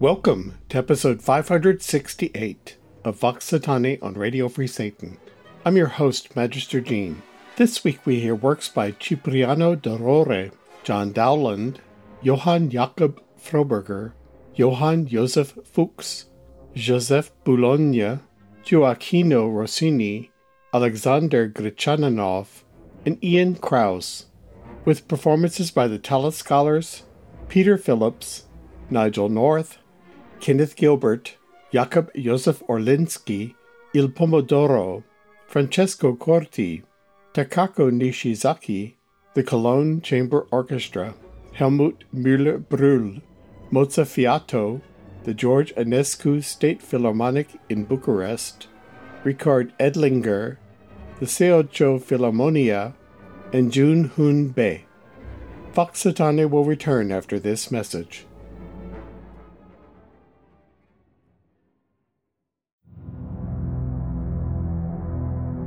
Welcome to episode 568 of Vox Satanae on Radio Free Satan. I'm your host, Magister Jean. This week we hear works by Cipriano de Rore, John Dowland, Johann Jakob Froberger, Johann Joseph Fux, Joseph Boulogne, Gioachino Rossini, Alexander Gretchaninov, and Ian Krouse, with performances by the Tallis Scholars, Peter Phillips, Nigel North, Kenneth Gilbert, Jakub Józef Orliński, Il Pomodoro, Francesco Corti, Takako Nishizaki, the Cologne Chamber Orchestra, Helmut Müller-Brühl, Mozzafiato, the George Enescu State Philharmonic in Bucharest, Richard Edlinger, the Seocho Philharmonia, and Jun Hun Bei. Vox Satanae will return after this message.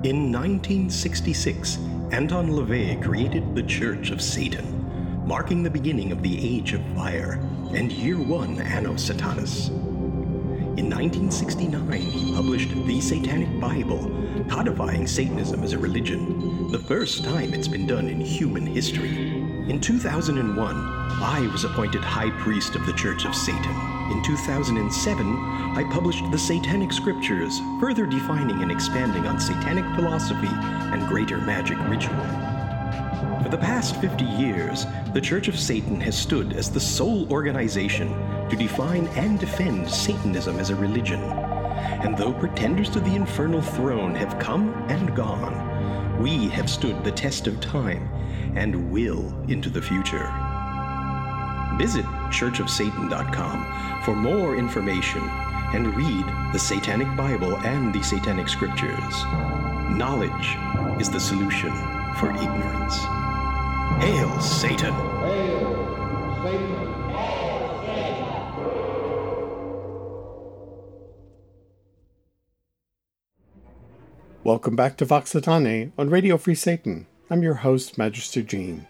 In 1966, Anton LaVey created the Church of Satan, marking the beginning of the Age of Fire and Year One Anno Satanas. In 1969, he published The Satanic Bible, codifying Satanism as a religion, the first time it's been done in human history. In 2001, I was appointed High Priest of the Church of Satan. In 2007, I published The Satanic Scriptures, further defining and expanding on satanic philosophy and greater magic ritual. For the past 50 years, the Church of Satan has stood as the sole organization to define and defend Satanism as a religion. And though pretenders to the infernal throne have come and gone, we have stood the test of time and will into the future. Visit churchofsatan.com for more information and read the Satanic Bible and the Satanic Scriptures. Knowledge is the solution for ignorance. Hail, Satan! Hail, Satan! Welcome back to Vox Satanae on Radio Free Satan. I'm your host, Magister Jean.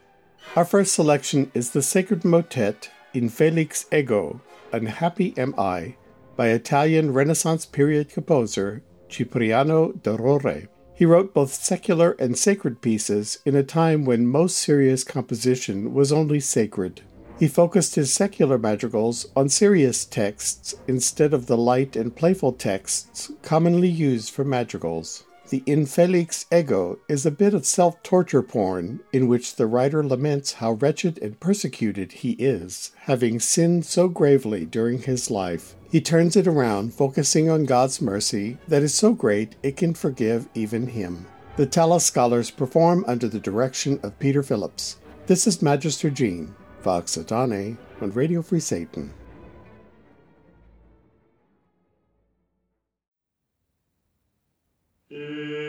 Our first selection is the sacred motet Infelix Ego, Unhappy Am I, by Italian Renaissance period composer Cipriano de Rore. He wrote both secular and sacred pieces in a time when most serious composition was only sacred. He focused his secular madrigals on serious texts instead of the light and playful texts commonly used for madrigals. The Infelix Ego is a bit of self torture porn in which the writer laments how wretched and persecuted he is, having sinned so gravely during his life. He turns it around, focusing on God's mercy that is so great it can forgive even him. The Tallis scholars perform under the direction of Peter Phillips. This is Magister Jean, Vox Satanae, on Radio Free Satan. Jesus,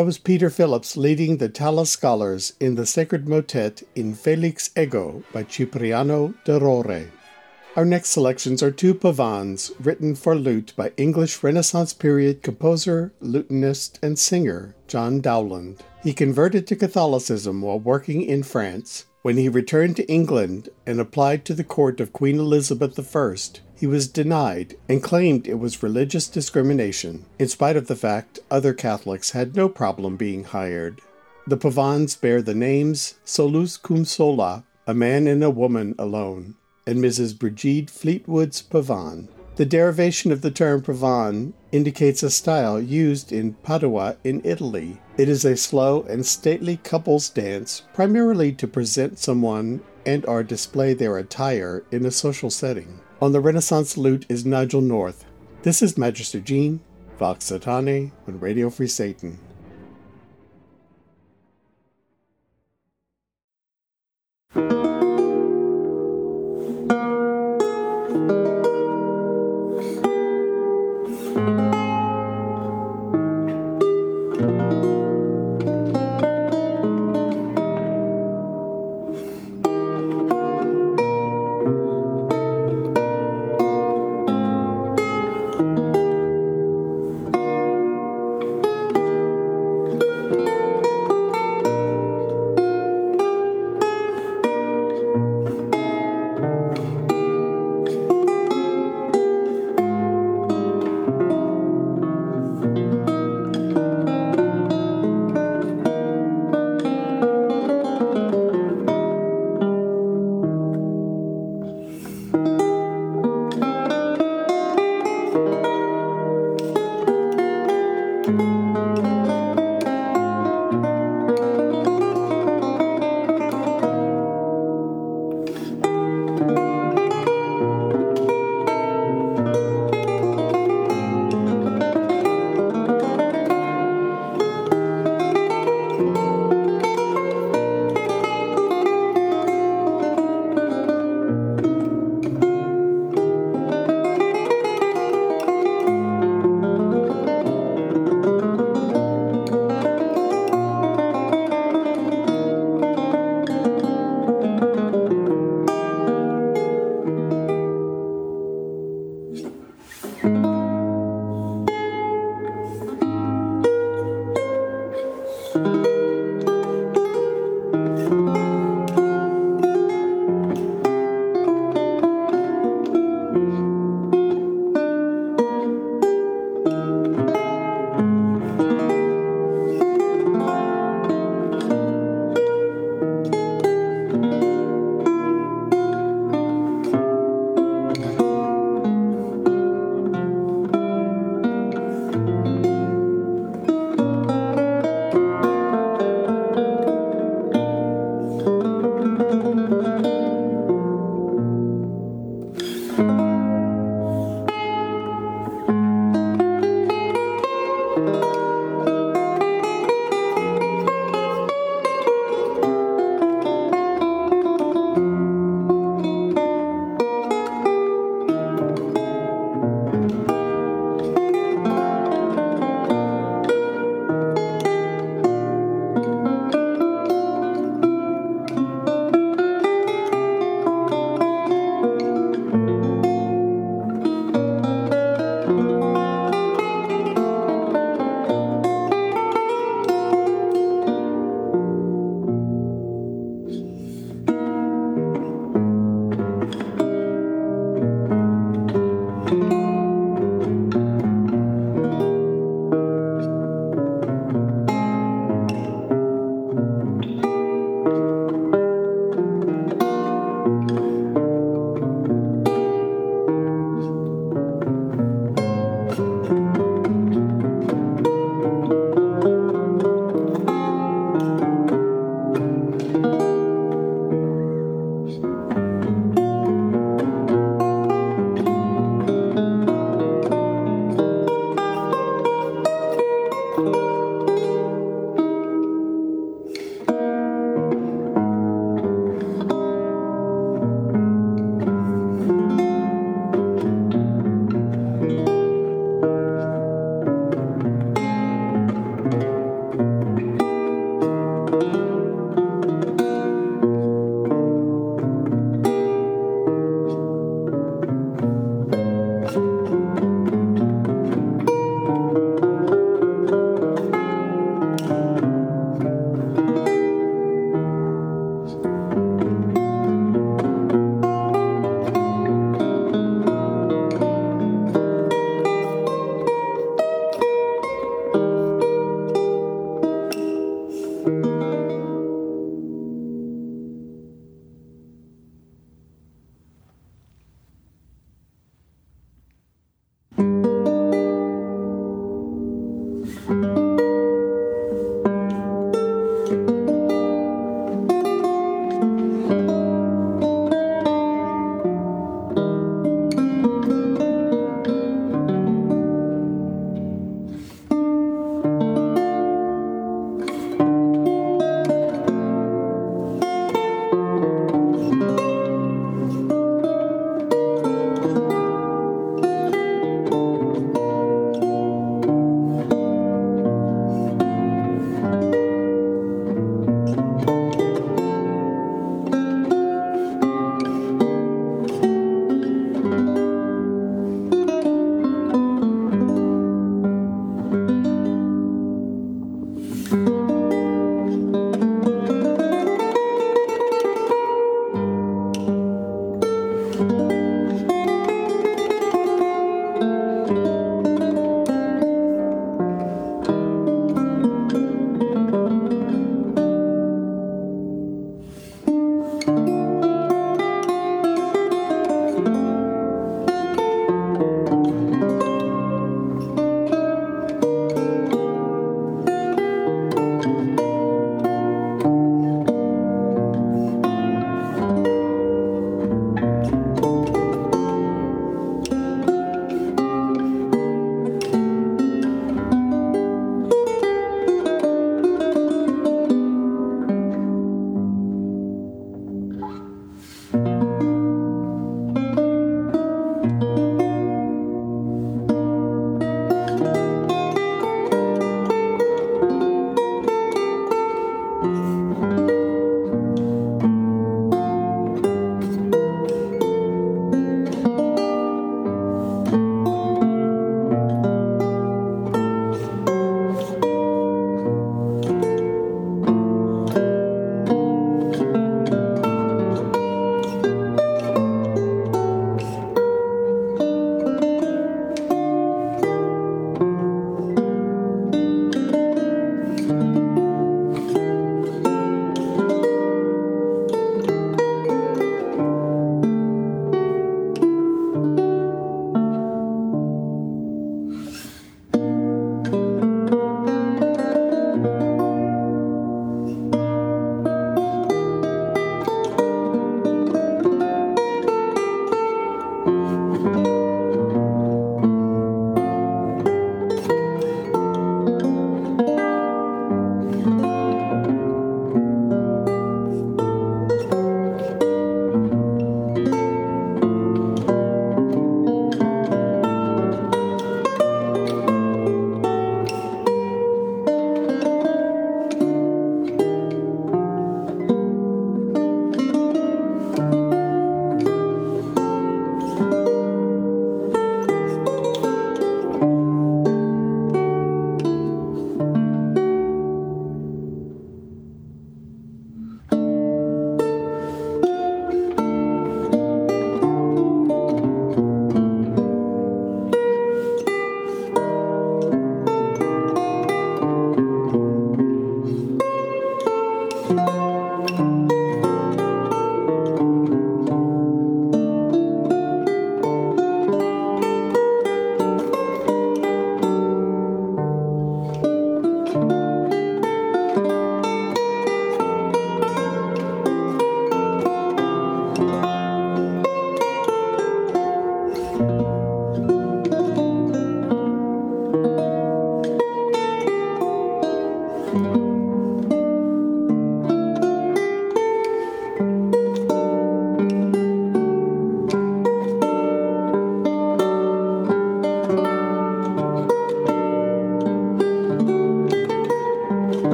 That was Peter Phillips leading the Tallis Scholars in the sacred motet Infelix Ego by Cipriano de Rore. Our next selections are two pavans written for lute by English Renaissance period composer, lutenist, and singer John Dowland. He converted to Catholicism while working in France. When he returned to England and applied to the court of Queen Elizabeth I, he was denied and claimed it was religious discrimination, in spite of the fact other Catholics had no problem being hired. The pavans bear the names Solus cum sola, a man and a woman alone, and Mrs. Brigide Fleetwood's pavan. The derivation of the term pavan indicates a style used in Padua in Italy. It is a slow and stately couples dance, primarily to present someone and or display their attire in a social setting. On the Renaissance lute is Nigel North. This is Magister Jean, Vox Satanae on Radio Free Satan.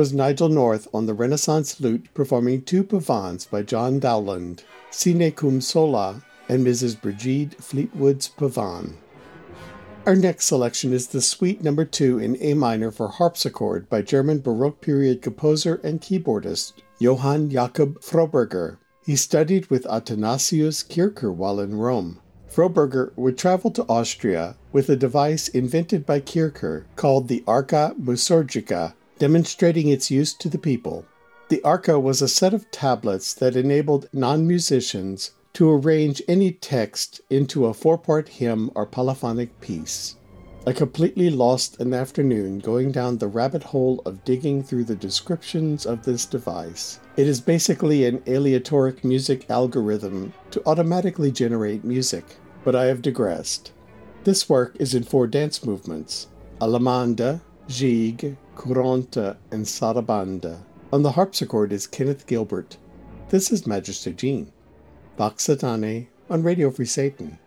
Was Nigel North on the Renaissance lute performing two pavans by John Dowland, Sine cum sola and Mrs. Brigid Fleetwood's pavan. Our next selection is the Suite Number 2 in A minor for harpsichord by German Baroque period composer and keyboardist Johann Jakob Froberger. He studied with Athanasius Kircher while in Rome. Froberger would travel to Austria with a device invented by Kircher called the Arca Musurgica, demonstrating its use to the people. The Arca was a set of tablets that enabled non musicians to arrange any text into a four part hymn or polyphonic piece. I completely lost an afternoon going down the rabbit hole of digging through the descriptions of this device. It is basically an aleatoric music algorithm to automatically generate music, but I have digressed. This work is in four dance movements Allemande, Gigue, Courante, and sarabanda. On the harpsichord is Kenneth Gilbert. This is Magister Jean. Vox Satanae on Radio Free Satan.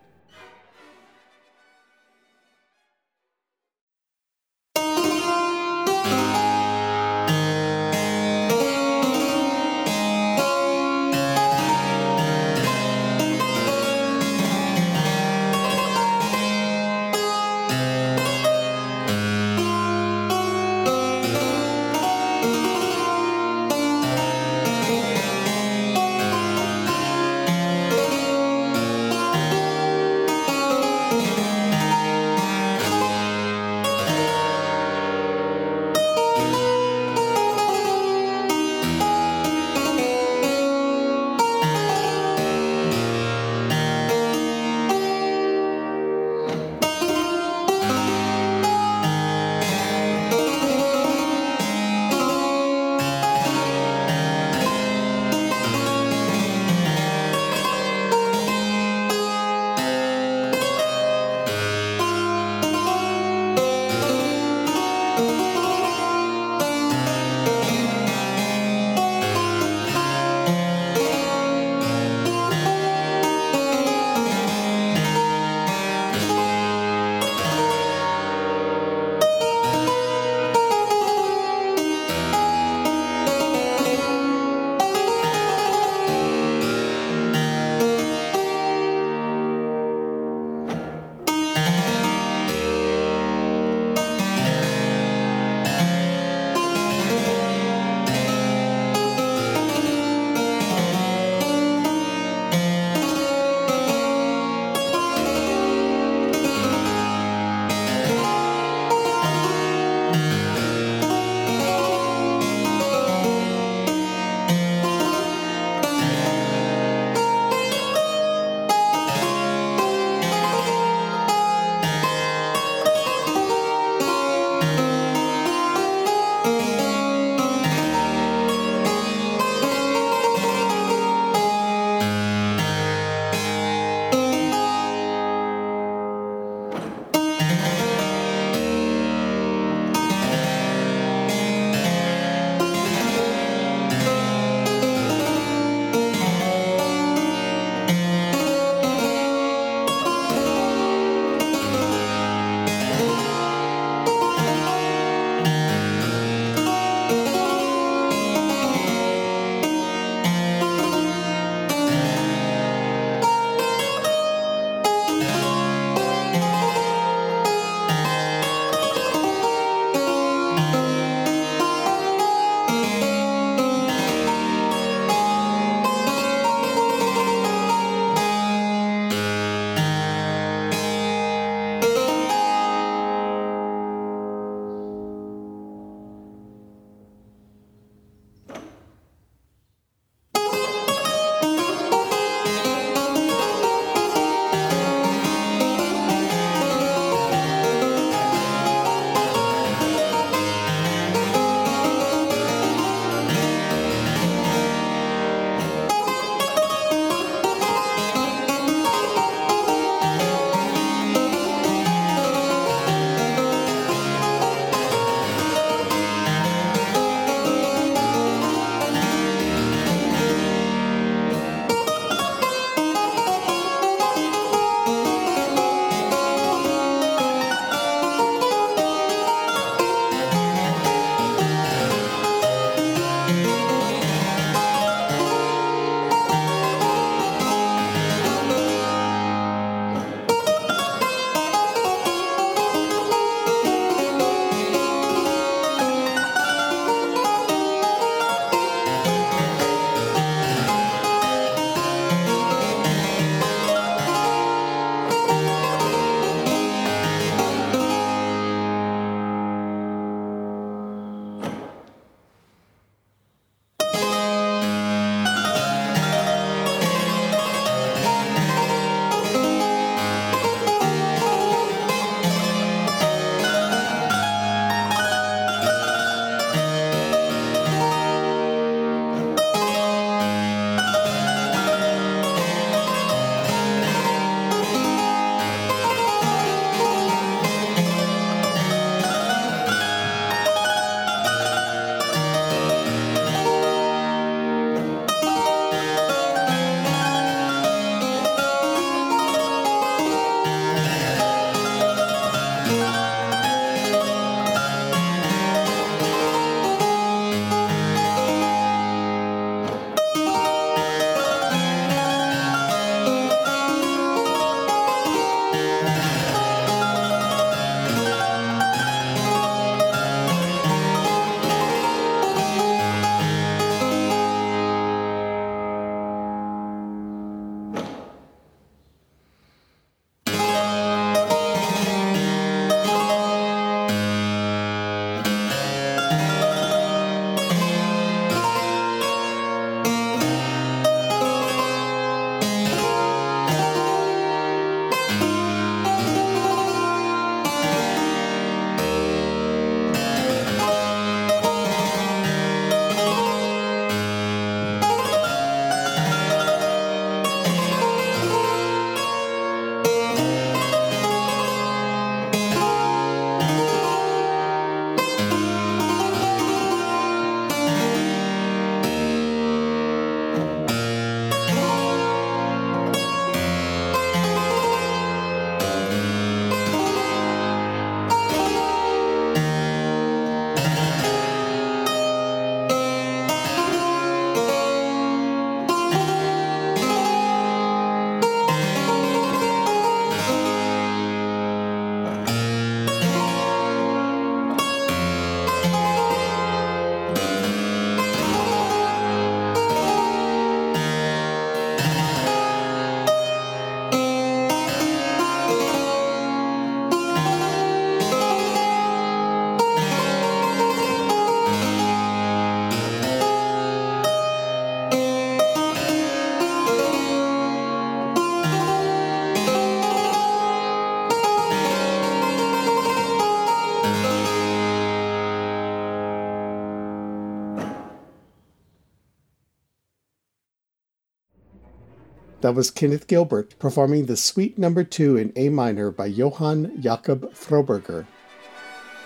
That was Kenneth Gilbert performing the Suite Number 2 in A minor by Johann Jakob Froberger.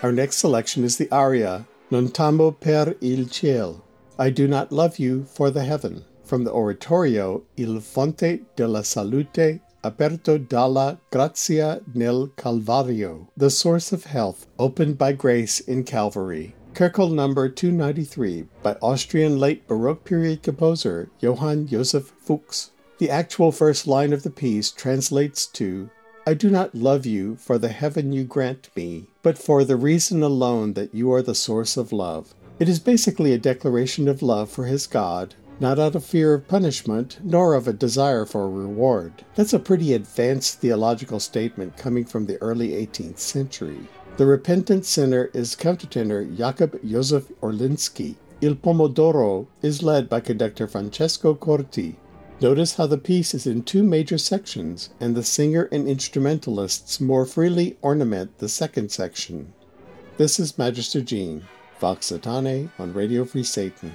Our next selection is the aria Non t'amo per il ciel, I do not love you for the heaven, from the oratorio Il fonte della salute aperto dalla grazia nel Calvario, the source of health opened by grace in Calvary. Köchel number 293 by Austrian late Baroque period composer Johann Joseph Fux. The actual first line of the piece translates to I do not love you for the heaven you grant me, but for the reason alone that you are the source of love. It is basically a declaration of love for his God, not out of fear of punishment, nor of a desire for a reward. That's a pretty advanced theological statement coming from the early 18th century. The repentant sinner is countertenor Jakub Józef Orliński. Il Pomodoro is led by conductor Francesco Corti. Notice how the piece is in two major sections, and the singer and instrumentalists more freely ornament the second section. This is Magister Jean, Vox Satanae on Radio Free Satan.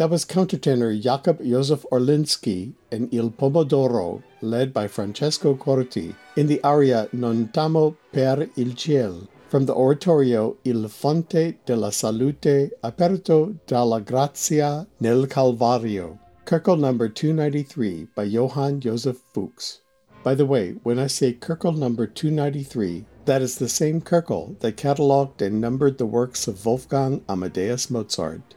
That was countertenor Jakub Józef Orliński and Il Pomodoro, led by Francesco Corti, in the aria Non tamo per il ciel from the oratorio Il Fonte della Salute aperto dalla grazia nel Calvario, Köchel number 293 by Johann Joseph Fux. By the way, when I say Köchel number 293, that is the same Köchel that catalogued and numbered the works of Wolfgang Amadeus Mozart.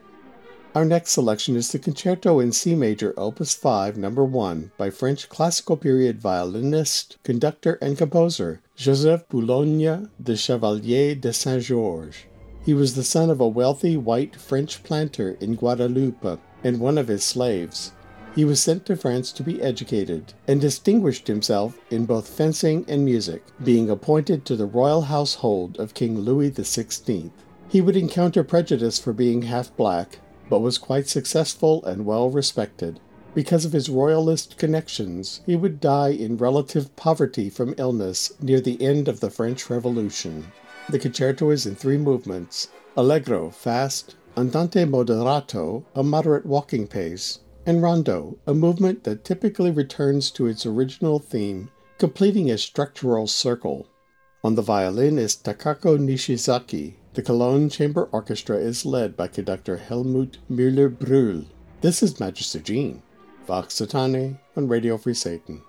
Our next selection is the Concerto in C major, Opus 5, number 1, by French classical period violinist, conductor, and composer Joseph Boulogne de Chevalier de Saint Georges. He was the son of a wealthy white French planter in Guadeloupe and one of his slaves. He was sent to France to be educated and distinguished himself in both fencing and music, being appointed to the royal household of King Louis XVI. He would encounter prejudice for being half black, but was quite successful and well respected. Because of his royalist connections, he would die in relative poverty from illness near the end of the French Revolution. The concerto is in three movements Allegro, fast, Andante moderato, a moderate walking pace, and Rondo, a movement that typically returns to its original theme, completing a structural circle. On the violin is Takako Nishizaki. The Cologne Chamber Orchestra is led by conductor Helmut Müller-Brühl. This is Magister Jean. Vox Satanae on Radio Free Satan.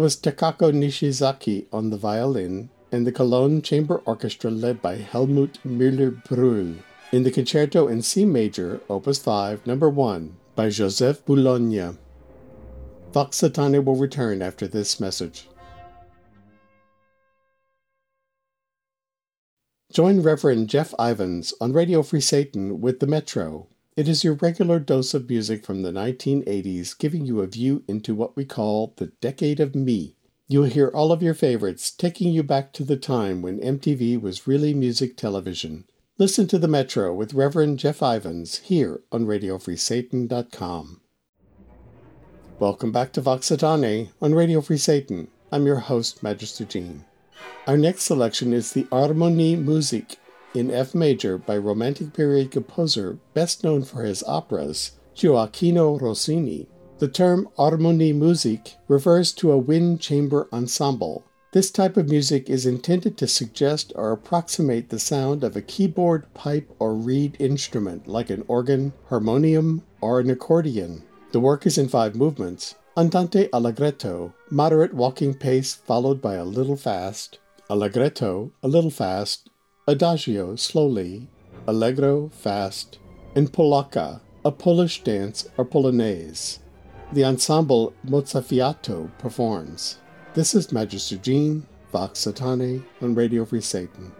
That was Takako Nishizaki on the violin and the Cologne Chamber Orchestra led by Helmut Müller-Brühl in the Concerto in C major, Opus 5, number 1 by Joseph Boulogne. Vox Satanae will return after this message. Join Reverend Jeff Ivans on Radio Free Satan with The Metro. It is your regular dose of music from the 1980s, giving you a view into what we call the decade of me. You'll hear all of your favorites, taking you back to the time when MTV was really music television. Listen to The Metro with Reverend Jeff Ivans here on RadioFreeSatan.com. Welcome back to Vox Satanae on Radio Free Satan. I'm your host, Magister Jean. Our next selection is the Harmonie Musik in F major by Romantic period composer best known for his operas, Gioachino Rossini. The term Harmonie Musik refers to a wind chamber ensemble. This type of music is intended to suggest or approximate the sound of a keyboard, pipe, or reed instrument like an organ, harmonium, or an accordion. The work is in five movements, Andante allegretto, moderate walking pace followed by a little fast, allegretto, a little fast, adagio, slowly, allegro, fast, and polacca, a Polish dance or polonaise. The ensemble Mozzafiato performs. This is Magister Jean, Vox Satanae, on Radio Free Satan.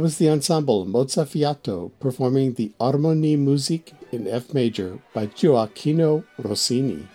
That was the ensemble Mozzafiato performing the Harmonie Musik in F major by Gioachino Rossini.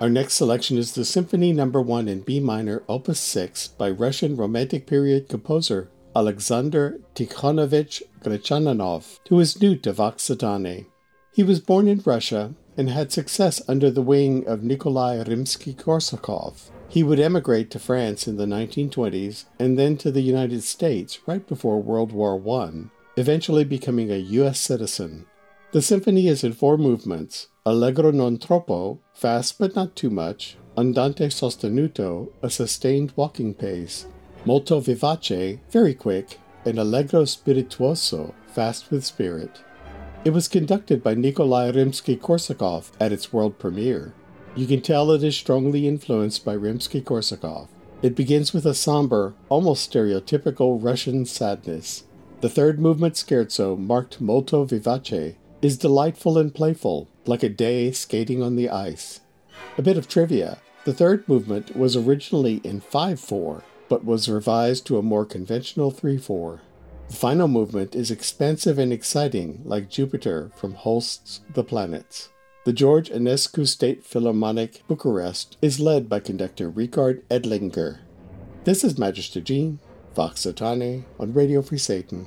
Our next selection is the Symphony No. 1 in B minor, Opus 6 by Russian Romantic period composer Alexander Tikhonovich Gretchaninov, who is new to Vox Satanae. He was born in Russia and had success under the wing of Nikolai Rimsky-Korsakov. He would emigrate to France in the 1920s and then to the United States right before World War I, eventually becoming a U.S. citizen. The symphony is in four movements Allegro non troppo, fast but not too much, Andante sostenuto, a sustained walking pace, Molto vivace, very quick, and Allegro spirituoso, fast with spirit. It was conducted by Nikolai Rimsky Korsakov at its world premiere. You can tell it is strongly influenced by Rimsky Korsakov. It begins with a somber, almost stereotypical Russian sadness. The third movement scherzo, marked molto vivace, is delightful and playful, like a day skating on the ice. A bit of trivia the third movement was originally in 5 4, but was revised to a more conventional 3 4. The final movement is expansive and exciting, like Jupiter from Holst's The Planets. The George Enescu State Philharmonic Bucharest is led by conductor Richard Edlinger. This is Magister Jean, Vox Satanae on Radio Free Satan.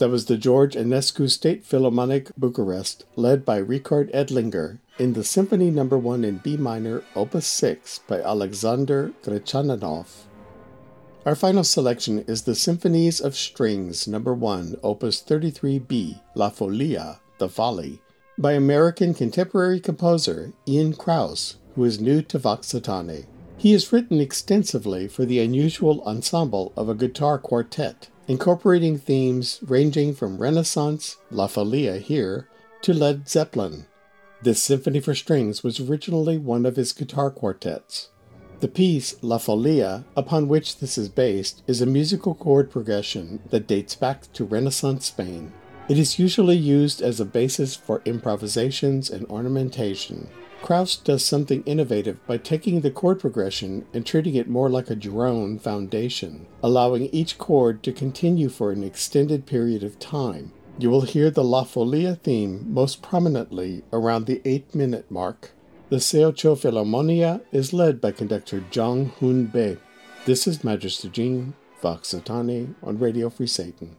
That was the George Enescu State Philharmonic Bucharest, led by Richard Edlinger, in the Symphony No. 1 in B minor, Opus 6 by Alexander Gretchaninov. Our final selection is the Symphonies of Strings No. 1, Opus 33b, La Folia, The Folly, by American contemporary composer Ian Krouse, who is new to Vox Satanae. He has written extensively for the unusual ensemble of a guitar quartet incorporating themes ranging from Renaissance, La Folia here, to Led Zeppelin. This symphony for strings was originally one of his guitar quartets. The piece La Folia, upon which this is based, is a musical chord progression that dates back to Renaissance Spain. It is usually used as a basis for improvisations and ornamentation. Krouse does something innovative by taking the chord progression and treating it more like a drone foundation, allowing each chord to continue for an extended period of time. You will hear the La Folia theme most prominently around the 8 minute mark. The Seocho Philharmonia is led by conductor Jong Hoon Bae. This is Magister Jean, Vox Satanae on Radio Free Satan.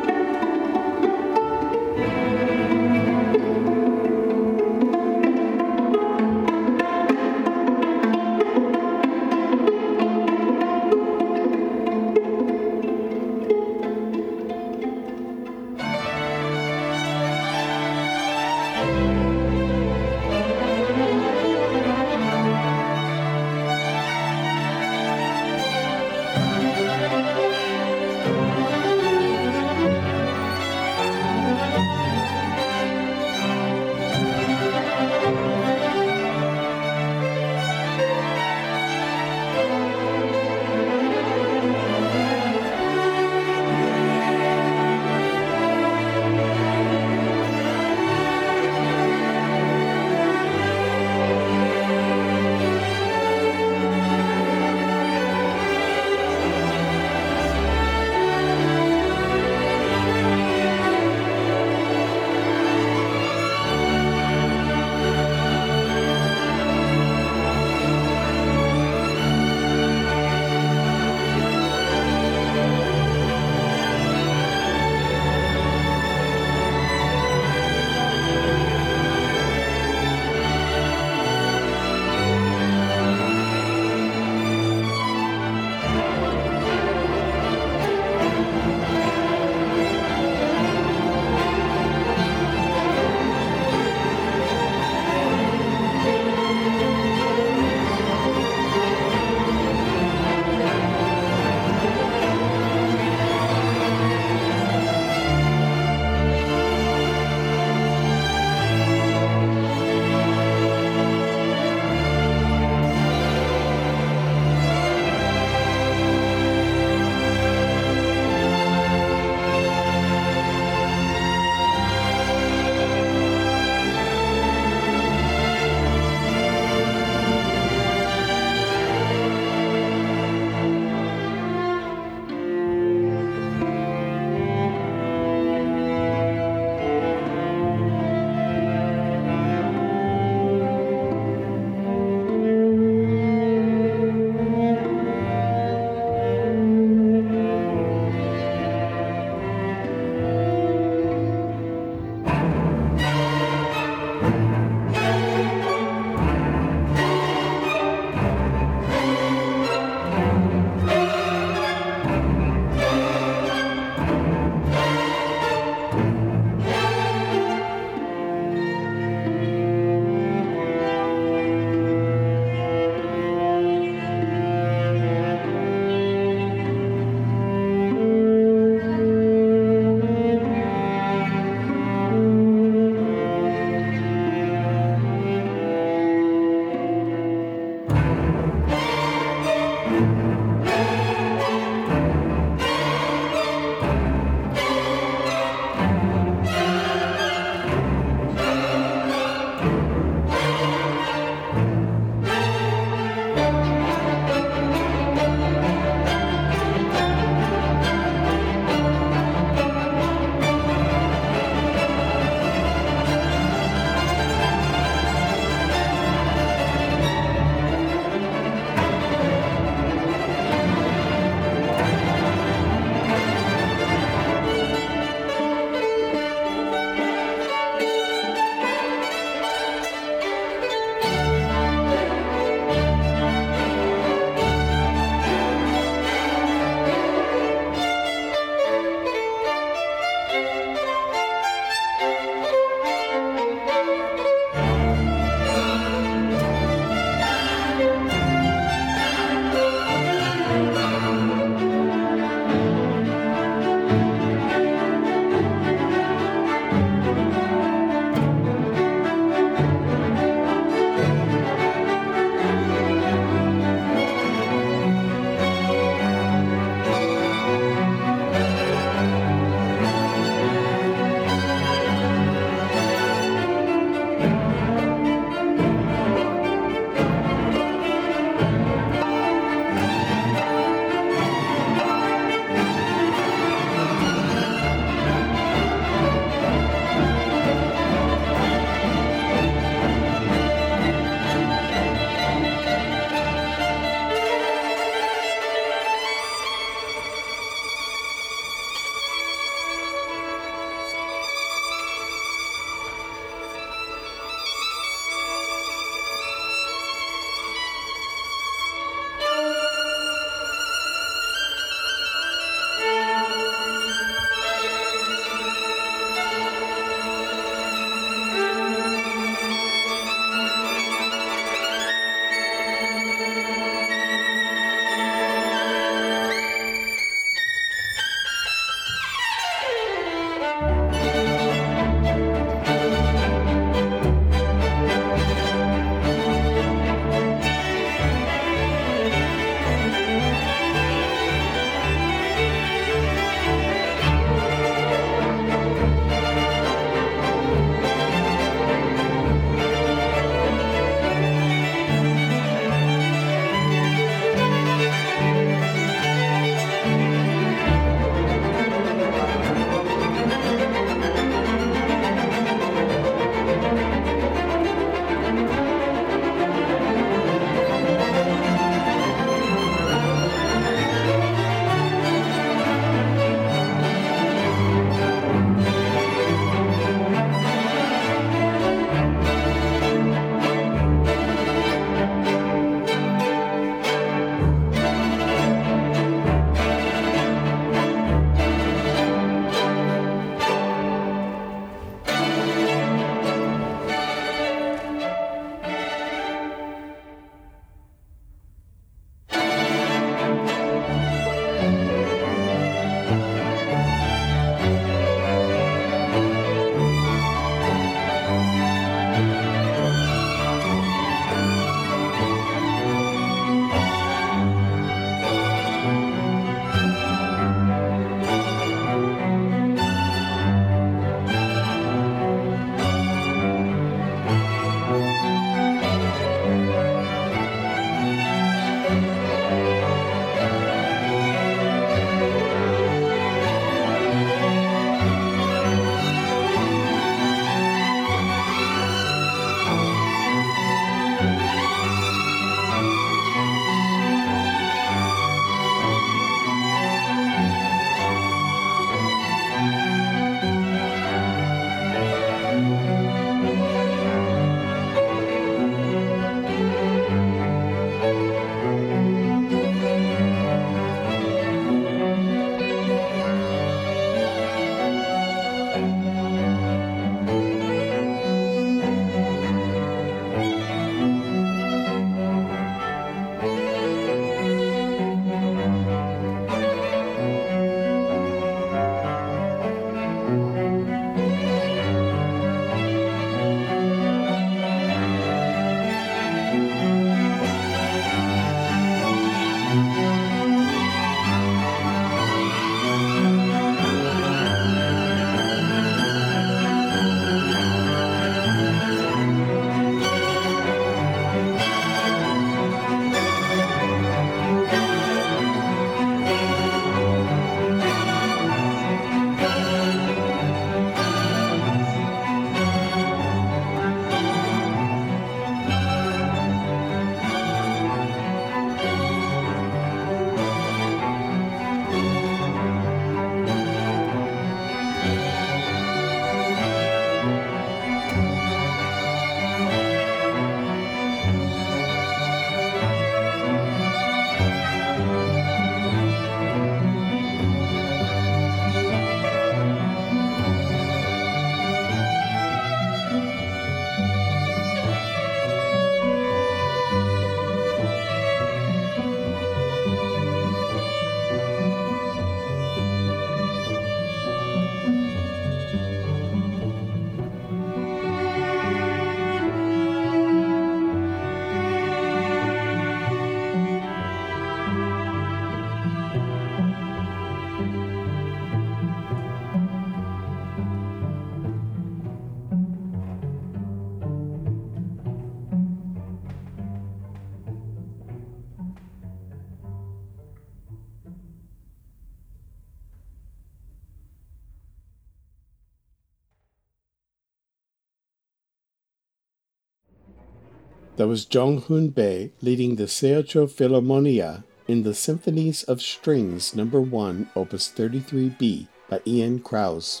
That was Jong Hoon Bae leading the Seocho Philharmonia in the Symphonies of Strings Number 1, Opus 33b by Ian Krouse.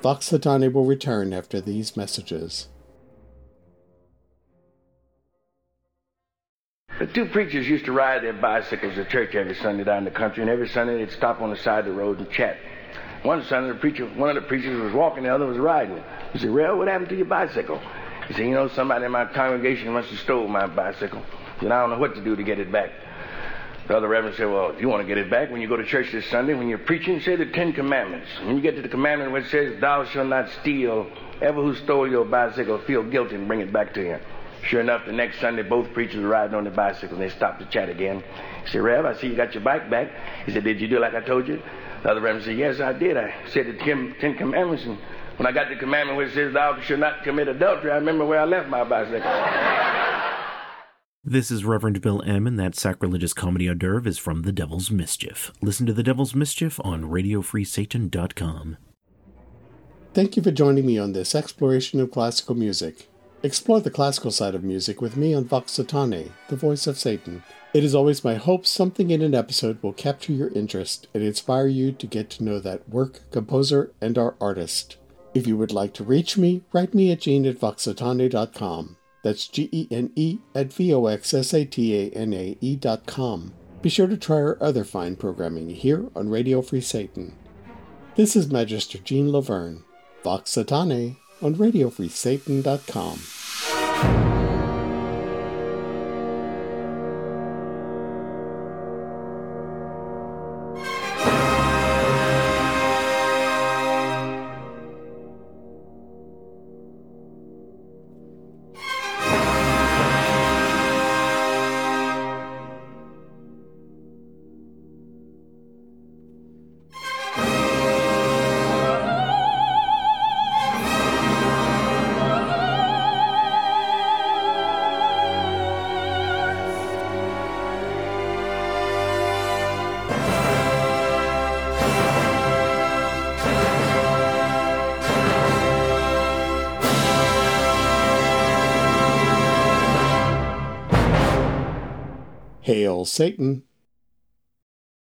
Vox Satanae will return after these messages. The two preachers used to ride their bicycles to church every Sunday down in the country, and every Sunday they'd stop on the side of the road and chat. One Sunday, the preacher, one of the preachers was walking, the other was riding. He said, "Well, what happened to your bicycle?" He said, "You know, somebody in my congregation must have stole my bicycle." Said, "I don't know what to do to get it back." The other reverend said, Well, if you want to get it back, when you go to church this Sunday, when you're preaching, say the Ten Commandments. When you get to the commandment which says, Thou shalt not steal, ever who stole your bicycle feel guilty and bring it back to you. Sure enough, the next Sunday, both preachers were riding on the bicycle and they stopped to chat again. He said, Rev, I see you got your bike back. He said, Did you do like I told you? The other reverend said, Yes, I did. I said the ten Commandments, and when I got the commandment which says, Thou shalt not commit adultery, I remember where I left my bicycle. This is Reverend Bill M., and that sacrilegious comedy hors d'oeuvre is from The Devil's Mischief. Listen to The Devil's Mischief on RadioFreeSatan.com. Thank you for joining me on this exploration of classical music. Explore the classical side of music with me on Vox Satanae, the voice of Satan. It is always my hope something in an episode will capture your interest and inspire you to get to know that work, composer, and our artist. If you would like to reach me, write me at gene at voxsatanae.com. That's G E N E at V O X S A T A N A E dot com. Be sure to try our other fine programming here on Radio Free Satan. This is Magister Gene Laverne, Vox Satanae on RadioFreeSatan.com. Satan!